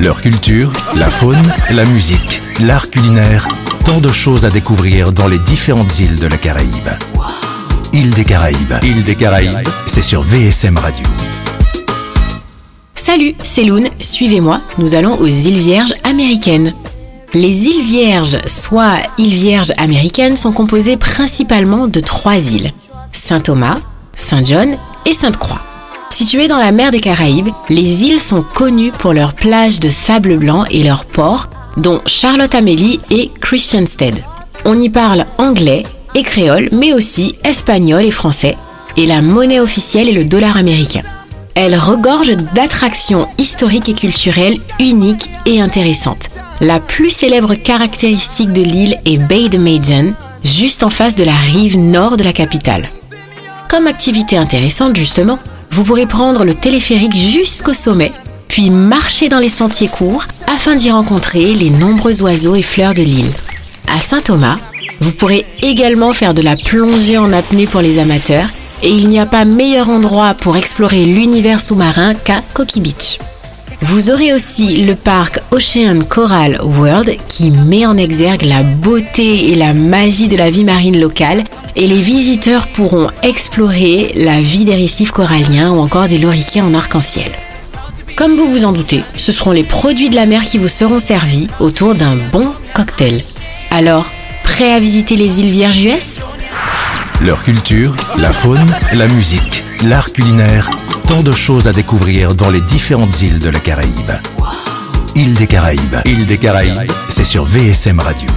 Leur culture, la faune, la musique, l'art culinaire, tant de choses à découvrir dans les différentes îles de la Caraïbe. Île des Caraïbes, Île des Caraïbes, c'est sur VSM Radio. Salut, c'est Loun, suivez-moi, nous allons aux îles Vierges américaines. Les îles Vierges, soit îles Vierges américaines, sont composées principalement de trois îles. Saint-Thomas, Saint-John et Sainte-Croix. Situées dans la mer des Caraïbes, les îles sont connues pour leurs plages de sable blanc et leurs ports, dont Charlotte Amélie et Christiansted. On y parle anglais et créole, mais aussi espagnol et français, et la monnaie officielle est le dollar américain. Elle regorge d'attractions historiques et culturelles uniques et intéressantes. La plus célèbre caractéristique de l'île est Bay de Magen, juste en face de la rive nord de la capitale. Comme activité intéressante justement, vous pourrez prendre le téléphérique jusqu'au sommet, puis marcher dans les sentiers courts afin d'y rencontrer les nombreux oiseaux et fleurs de l'île. À Saint-Thomas, vous pourrez également faire de la plongée en apnée pour les amateurs et il n'y a pas meilleur endroit pour explorer l'univers sous-marin qu'à Cocky Beach. Vous aurez aussi le parc Ocean Coral World qui met en exergue la beauté et la magie de la vie marine locale et les visiteurs pourront explorer la vie des récifs coralliens ou encore des loriquets en arc-en-ciel. Comme vous vous en doutez, ce seront les produits de la mer qui vous seront servis autour d'un bon cocktail. Alors, prêt à visiter les îles Vierges US Leur culture, la faune, la musique, l'art culinaire, tant de choses à découvrir dans les différentes îles de la Caraïbe. Île des Caraïbes, Île des Caraïbes, c'est sur VSM Radio.